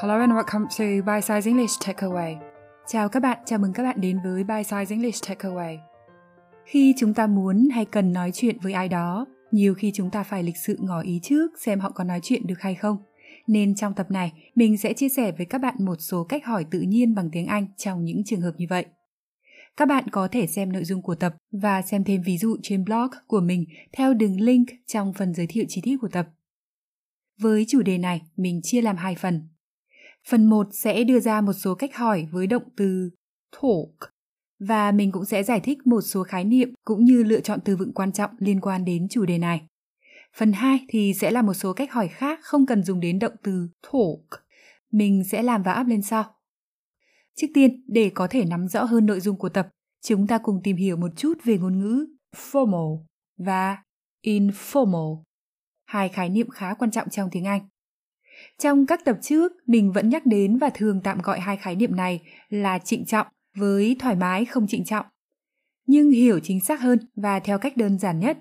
Hello and welcome to Bite Size English Takeaway. Chào các bạn, chào mừng các bạn đến với Bite Size English Takeaway. Khi chúng ta muốn hay cần nói chuyện với ai đó, nhiều khi chúng ta phải lịch sự ngỏ ý trước xem họ có nói chuyện được hay không. Nên trong tập này, mình sẽ chia sẻ với các bạn một số cách hỏi tự nhiên bằng tiếng Anh trong những trường hợp như vậy. Các bạn có thể xem nội dung của tập và xem thêm ví dụ trên blog của mình theo đường link trong phần giới thiệu chi tiết của tập. Với chủ đề này, mình chia làm hai phần. Phần 1 sẽ đưa ra một số cách hỏi với động từ talk và mình cũng sẽ giải thích một số khái niệm cũng như lựa chọn từ vựng quan trọng liên quan đến chủ đề này. Phần 2 thì sẽ là một số cách hỏi khác không cần dùng đến động từ talk. Mình sẽ làm và áp lên sau. Trước tiên, để có thể nắm rõ hơn nội dung của tập, chúng ta cùng tìm hiểu một chút về ngôn ngữ formal và informal, hai khái niệm khá quan trọng trong tiếng Anh. Trong các tập trước, mình vẫn nhắc đến và thường tạm gọi hai khái niệm này là trịnh trọng với thoải mái không trịnh trọng. Nhưng hiểu chính xác hơn và theo cách đơn giản nhất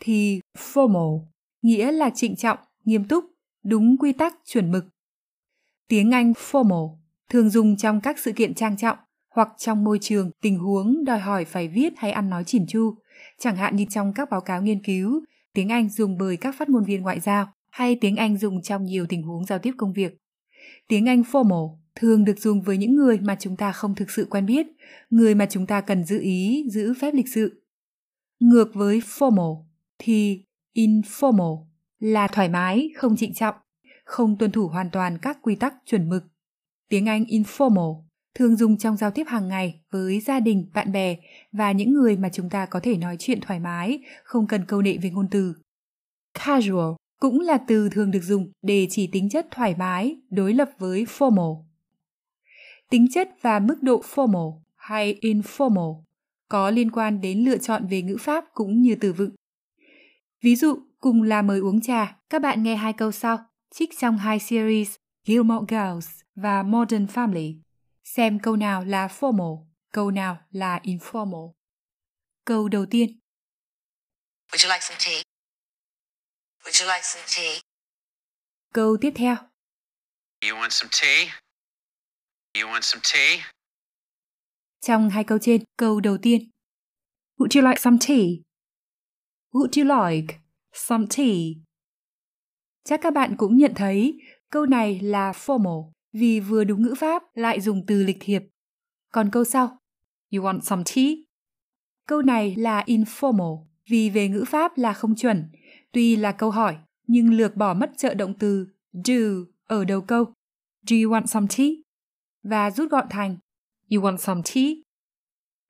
thì formal nghĩa là trịnh trọng, nghiêm túc, đúng quy tắc chuẩn mực. Tiếng Anh formal thường dùng trong các sự kiện trang trọng hoặc trong môi trường tình huống đòi hỏi phải viết hay ăn nói chỉn chu, chẳng hạn như trong các báo cáo nghiên cứu, tiếng Anh dùng bởi các phát ngôn viên ngoại giao hay tiếng Anh dùng trong nhiều tình huống giao tiếp công việc. Tiếng Anh formal thường được dùng với những người mà chúng ta không thực sự quen biết, người mà chúng ta cần giữ ý, giữ phép lịch sự. Ngược với formal thì informal là thoải mái, không trịnh trọng, không tuân thủ hoàn toàn các quy tắc chuẩn mực. Tiếng Anh informal thường dùng trong giao tiếp hàng ngày với gia đình, bạn bè và những người mà chúng ta có thể nói chuyện thoải mái, không cần câu nệ về ngôn từ. Casual cũng là từ thường được dùng để chỉ tính chất thoải mái đối lập với formal. Tính chất và mức độ formal hay informal có liên quan đến lựa chọn về ngữ pháp cũng như từ vựng. Ví dụ, cùng là mời uống trà, các bạn nghe hai câu sau, trích trong hai series Gilmore Girls và Modern Family. Xem câu nào là formal, câu nào là informal. Câu đầu tiên. Would you like some tea? Would you like some tea? Câu tiếp theo. You want some tea? You want some tea? Trong hai câu trên, câu đầu tiên. Would you like some tea? Would you like some tea? Chắc các bạn cũng nhận thấy câu này là formal vì vừa đúng ngữ pháp lại dùng từ lịch thiệp. Còn câu sau, you want some tea? Câu này là informal vì về ngữ pháp là không chuẩn, tuy là câu hỏi nhưng lược bỏ mất trợ động từ do ở đầu câu. Do you want some tea? Và rút gọn thành You want some tea?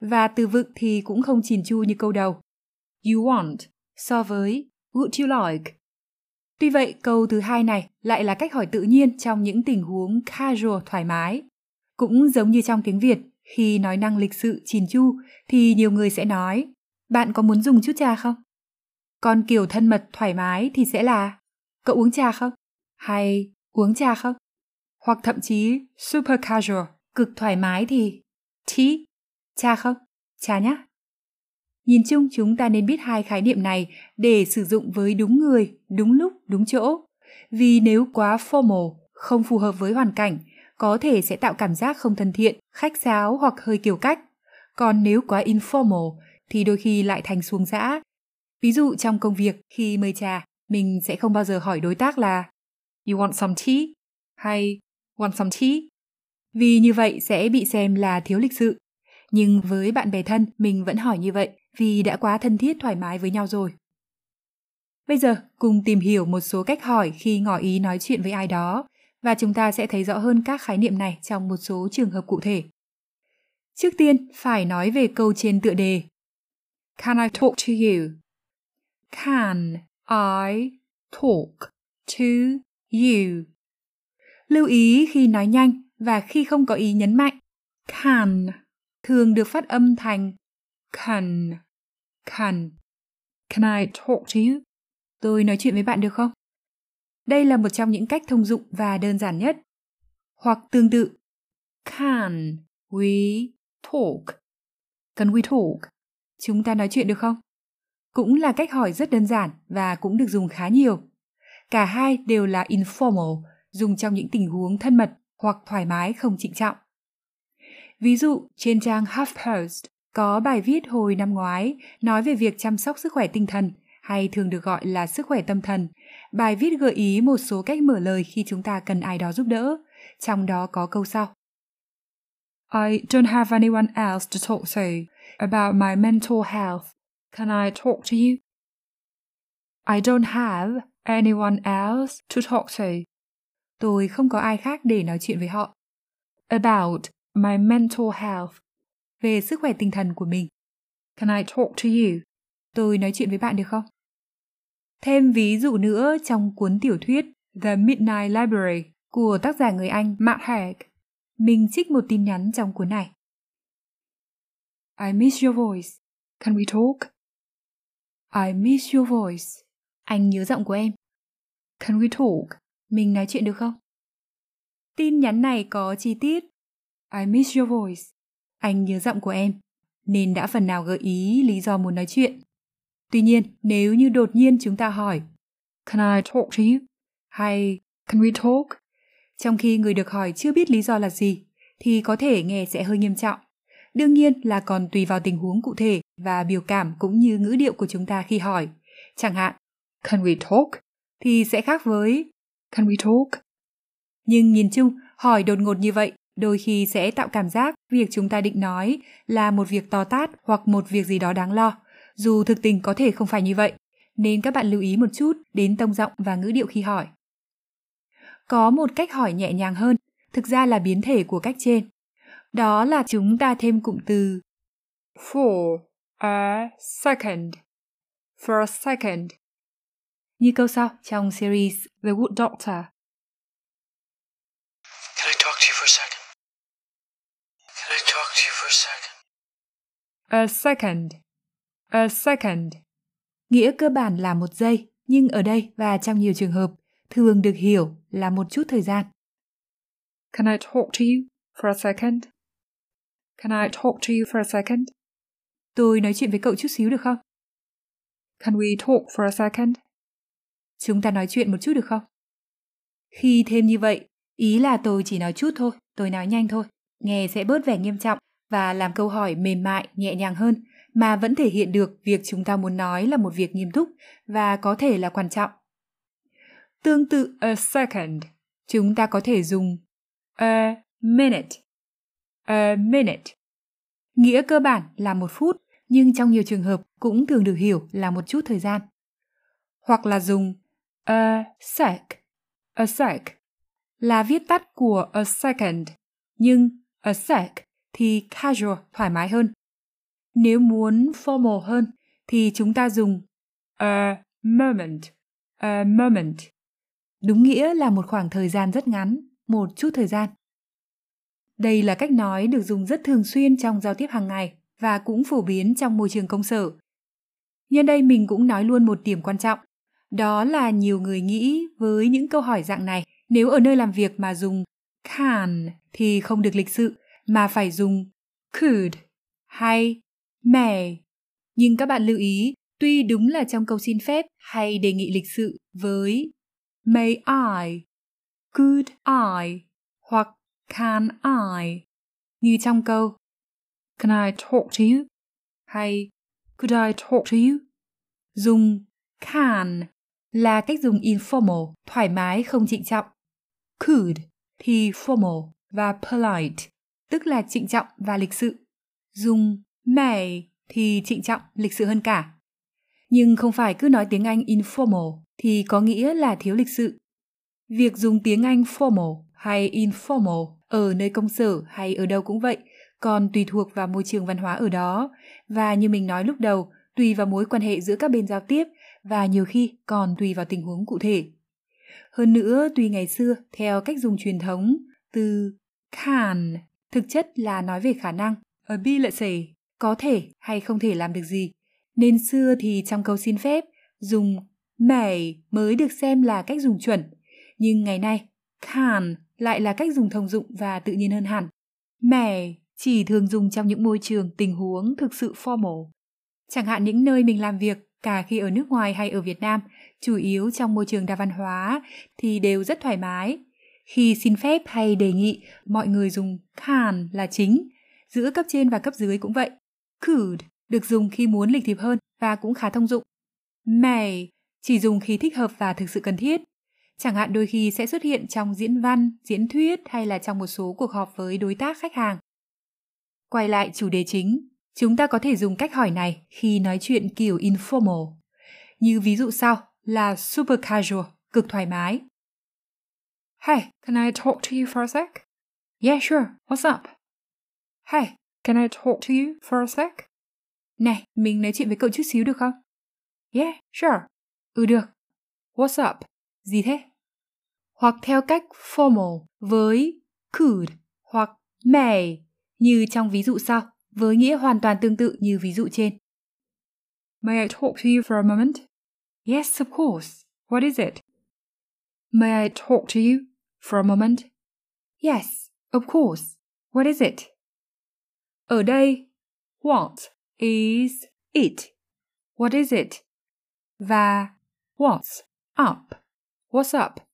Và từ vựng thì cũng không chỉn chu như câu đầu. You want so với would you like. Tuy vậy, câu thứ hai này lại là cách hỏi tự nhiên trong những tình huống casual thoải mái. Cũng giống như trong tiếng Việt, khi nói năng lịch sự chỉn chu thì nhiều người sẽ nói Bạn có muốn dùng chút trà không? Còn kiểu thân mật thoải mái thì sẽ là Cậu uống trà không? Hay uống trà không? Hoặc thậm chí super casual, cực thoải mái thì tea, trà không? Trà nhá. Nhìn chung chúng ta nên biết hai khái niệm này để sử dụng với đúng người, đúng lúc, đúng chỗ. Vì nếu quá formal, không phù hợp với hoàn cảnh, có thể sẽ tạo cảm giác không thân thiện, khách sáo hoặc hơi kiểu cách. Còn nếu quá informal thì đôi khi lại thành xuống dã. Ví dụ trong công việc khi mời trà, mình sẽ không bao giờ hỏi đối tác là You want some tea? hay Want some tea? Vì như vậy sẽ bị xem là thiếu lịch sự. Nhưng với bạn bè thân, mình vẫn hỏi như vậy vì đã quá thân thiết thoải mái với nhau rồi. Bây giờ, cùng tìm hiểu một số cách hỏi khi ngỏ ý nói chuyện với ai đó và chúng ta sẽ thấy rõ hơn các khái niệm này trong một số trường hợp cụ thể. Trước tiên, phải nói về câu trên tựa đề. Can I talk to you? Can I talk to you? Lưu ý khi nói nhanh và khi không có ý nhấn mạnh. Can thường được phát âm thành can, can. Can I talk to you? Tôi nói chuyện với bạn được không? Đây là một trong những cách thông dụng và đơn giản nhất. Hoặc tương tự. Can we talk? Can we talk? Chúng ta nói chuyện được không? Cũng là cách hỏi rất đơn giản và cũng được dùng khá nhiều. Cả hai đều là informal, dùng trong những tình huống thân mật hoặc thoải mái không trịnh trọng. Ví dụ, trên trang HuffPost có bài viết hồi năm ngoái nói về việc chăm sóc sức khỏe tinh thần hay thường được gọi là sức khỏe tâm thần. Bài viết gợi ý một số cách mở lời khi chúng ta cần ai đó giúp đỡ, trong đó có câu sau. I don't have anyone else to talk to about my mental health. Can I talk to you? I don't have anyone else to talk to. Tôi không có ai khác để nói chuyện với họ. About my mental health. Về sức khỏe tinh thần của mình. Can I talk to you? Tôi nói chuyện với bạn được không? Thêm ví dụ nữa trong cuốn tiểu thuyết The Midnight Library của tác giả người Anh Matt Haig. Mình trích một tin nhắn trong cuốn này. I miss your voice. Can we talk? I miss your voice. Anh nhớ giọng của em. Can we talk? Mình nói chuyện được không? Tin nhắn này có chi tiết. I miss your voice. Anh nhớ giọng của em. Nên đã phần nào gợi ý lý do muốn nói chuyện. Tuy nhiên, nếu như đột nhiên chúng ta hỏi Can I talk to you? Hay Can we talk? Trong khi người được hỏi chưa biết lý do là gì, thì có thể nghe sẽ hơi nghiêm trọng. Đương nhiên là còn tùy vào tình huống cụ thể và biểu cảm cũng như ngữ điệu của chúng ta khi hỏi. Chẳng hạn, Can we talk? Thì sẽ khác với Can we talk? Nhưng nhìn chung, hỏi đột ngột như vậy đôi khi sẽ tạo cảm giác việc chúng ta định nói là một việc to tát hoặc một việc gì đó đáng lo, dù thực tình có thể không phải như vậy. Nên các bạn lưu ý một chút đến tông giọng và ngữ điệu khi hỏi. Có một cách hỏi nhẹ nhàng hơn, thực ra là biến thể của cách trên. Đó là chúng ta thêm cụm từ for a second. For a second. Như câu sau trong series The Good Doctor. Can I talk to you for a second? Can I talk to you for a second? A second. A second. Nghĩa cơ bản là một giây, nhưng ở đây và trong nhiều trường hợp thường được hiểu là một chút thời gian. Can I talk to you for a second? Can I talk to you for a second? Tôi nói chuyện với cậu chút xíu được không? Can we talk for a second? Chúng ta nói chuyện một chút được không? Khi thêm như vậy, ý là tôi chỉ nói chút thôi, tôi nói nhanh thôi, nghe sẽ bớt vẻ nghiêm trọng và làm câu hỏi mềm mại, nhẹ nhàng hơn mà vẫn thể hiện được việc chúng ta muốn nói là một việc nghiêm túc và có thể là quan trọng. Tương tự a second, chúng ta có thể dùng a minute. A minute. Nghĩa cơ bản là một phút, nhưng trong nhiều trường hợp cũng thường được hiểu là một chút thời gian. Hoặc là dùng a sec. A sec là viết tắt của a second, nhưng a sec thì casual, thoải mái hơn. Nếu muốn formal hơn thì chúng ta dùng a moment. A moment. Đúng nghĩa là một khoảng thời gian rất ngắn, một chút thời gian. Đây là cách nói được dùng rất thường xuyên trong giao tiếp hàng ngày và cũng phổ biến trong môi trường công sở. Nhân đây mình cũng nói luôn một điểm quan trọng, đó là nhiều người nghĩ với những câu hỏi dạng này, nếu ở nơi làm việc mà dùng can thì không được lịch sự, mà phải dùng could hay may. Nhưng các bạn lưu ý, tuy đúng là trong câu xin phép hay đề nghị lịch sự với may I, could I hoặc can I như trong câu Can I talk to you? hay Could I talk to you? Dùng can là cách dùng informal, thoải mái không trịnh trọng. Could thì formal và polite, tức là trịnh trọng và lịch sự. Dùng may thì trịnh trọng, lịch sự hơn cả. Nhưng không phải cứ nói tiếng Anh informal thì có nghĩa là thiếu lịch sự. Việc dùng tiếng Anh formal hay informal ở nơi công sở hay ở đâu cũng vậy, còn tùy thuộc vào môi trường văn hóa ở đó. Và như mình nói lúc đầu, tùy vào mối quan hệ giữa các bên giao tiếp và nhiều khi còn tùy vào tình huống cụ thể. Hơn nữa, tuy ngày xưa, theo cách dùng truyền thống, từ can thực chất là nói về khả năng, ability, có thể hay không thể làm được gì. Nên xưa thì trong câu xin phép, dùng may mới được xem là cách dùng chuẩn. Nhưng ngày nay, can lại là cách dùng thông dụng và tự nhiên hơn hẳn. May chỉ thường dùng trong những môi trường tình huống thực sự formal. Chẳng hạn những nơi mình làm việc cả khi ở nước ngoài hay ở Việt Nam, chủ yếu trong môi trường đa văn hóa thì đều rất thoải mái. Khi xin phép hay đề nghị, mọi người dùng can là chính. Giữa cấp trên và cấp dưới cũng vậy. Could được dùng khi muốn lịch thiệp hơn và cũng khá thông dụng. May chỉ dùng khi thích hợp và thực sự cần thiết. Chẳng hạn đôi khi sẽ xuất hiện trong diễn văn, diễn thuyết hay là trong một số cuộc họp với đối tác khách hàng. Quay lại chủ đề chính, chúng ta có thể dùng cách hỏi này khi nói chuyện kiểu informal. Như ví dụ sau là super casual, cực thoải mái. Hey, can I talk to you for a sec? Yeah, sure. What's up? Hey, can I talk to you for a sec? Này, mình nói chuyện với cậu chút xíu được không? Yeah, sure. Ừ được. What's up? Gì thế? Hoặc theo cách formal với could hoặc may như trong ví dụ sau, với nghĩa hoàn toàn tương tự như ví dụ trên. May I talk to you for a moment? Yes, of course. What is it? May I talk to you for a moment? Yes, of course. What is it? Ở đây, what is it? What is it? Và what's up? What's up?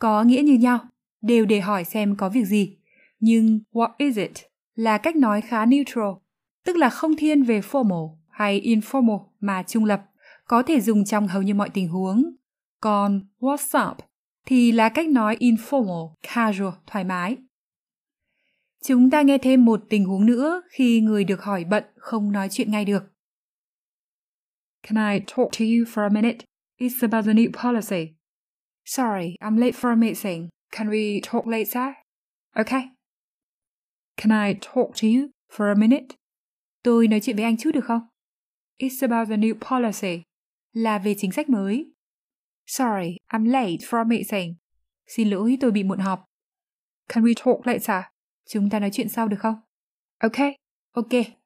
Có nghĩa như nhau, đều để hỏi xem có việc gì. Nhưng what is it là cách nói khá neutral, tức là không thiên về formal hay informal mà trung lập, có thể dùng trong hầu như mọi tình huống. Còn what's up thì là cách nói informal, casual, thoải mái. Chúng ta nghe thêm một tình huống nữa khi người được hỏi bận không nói chuyện ngay được. Can I talk to you for a minute? It's about the new policy. Sorry, I'm late for a meeting. Can we talk later? Okay. Can I talk to you for a minute? Tôi nói chuyện với anh chút được không? It's about the new policy. Là về chính sách mới. Sorry, I'm late for a meeting. Xin lỗi, tôi bị muộn họp. Can we talk later? Chúng ta nói chuyện sau được không? Okay, Okay.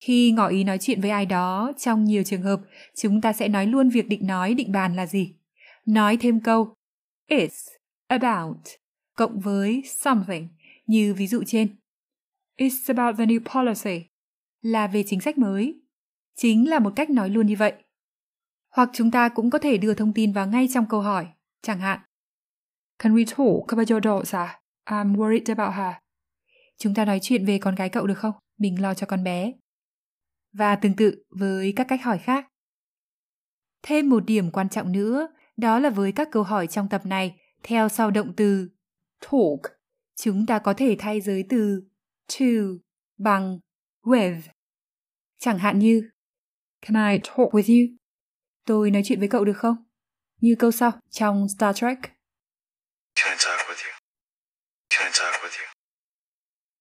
Khi ngỏ ý nói chuyện với ai đó, trong nhiều trường hợp, chúng ta sẽ nói luôn việc định nói định bàn là gì. Nói thêm câu It's about cộng với something như ví dụ trên. It's about the new policy là về chính sách mới. Chính là một cách nói luôn như vậy. Hoặc chúng ta cũng có thể đưa thông tin vào ngay trong câu hỏi, chẳng hạn Can we talk about your daughter? I'm worried about her. Chúng ta nói chuyện về con gái cậu được không? Mình lo cho con bé. Và tương tự với các cách hỏi khác. Thêm một điểm quan trọng nữa, đó là với các câu hỏi trong tập này, theo sau động từ talk, chúng ta có thể thay giới từ to bằng with. Chẳng hạn như Can I talk with you? Tôi nói chuyện với cậu được không? Như câu sau trong Star Trek. Can I talk with you? Can I talk with you?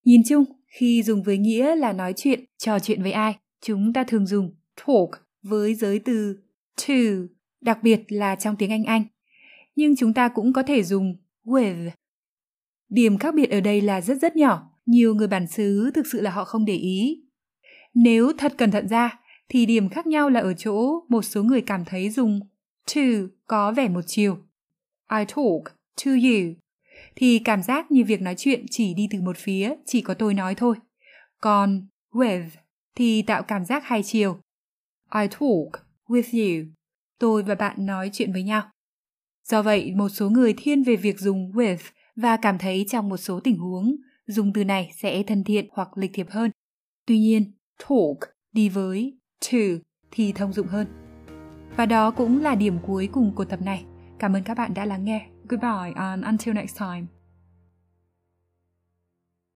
Nhìn chung, khi dùng với nghĩa là nói chuyện, trò chuyện với ai, chúng ta thường dùng talk với giới từ to, đặc biệt là trong tiếng Anh Anh. Nhưng chúng ta cũng có thể dùng with. Điểm khác biệt ở đây là rất rất nhỏ, nhiều người bản xứ thực sự là họ không để ý. Nếu thật cẩn thận ra, thì điểm khác nhau là ở chỗ một số người cảm thấy dùng to có vẻ một chiều. I talk to you thì cảm giác như việc nói chuyện chỉ đi từ một phía, chỉ có tôi nói thôi. Còn with thì tạo cảm giác hai chiều. I talk with you. Tôi và bạn nói chuyện với nhau. Do vậy, một số người thiên về việc dùng with và cảm thấy trong một số tình huống dùng từ này sẽ thân thiện hoặc lịch thiệp hơn. Tuy nhiên, talk đi với to thì thông dụng hơn. Và đó cũng là điểm cuối cùng của tập này. Cảm ơn các bạn đã lắng nghe. Goodbye and until next time.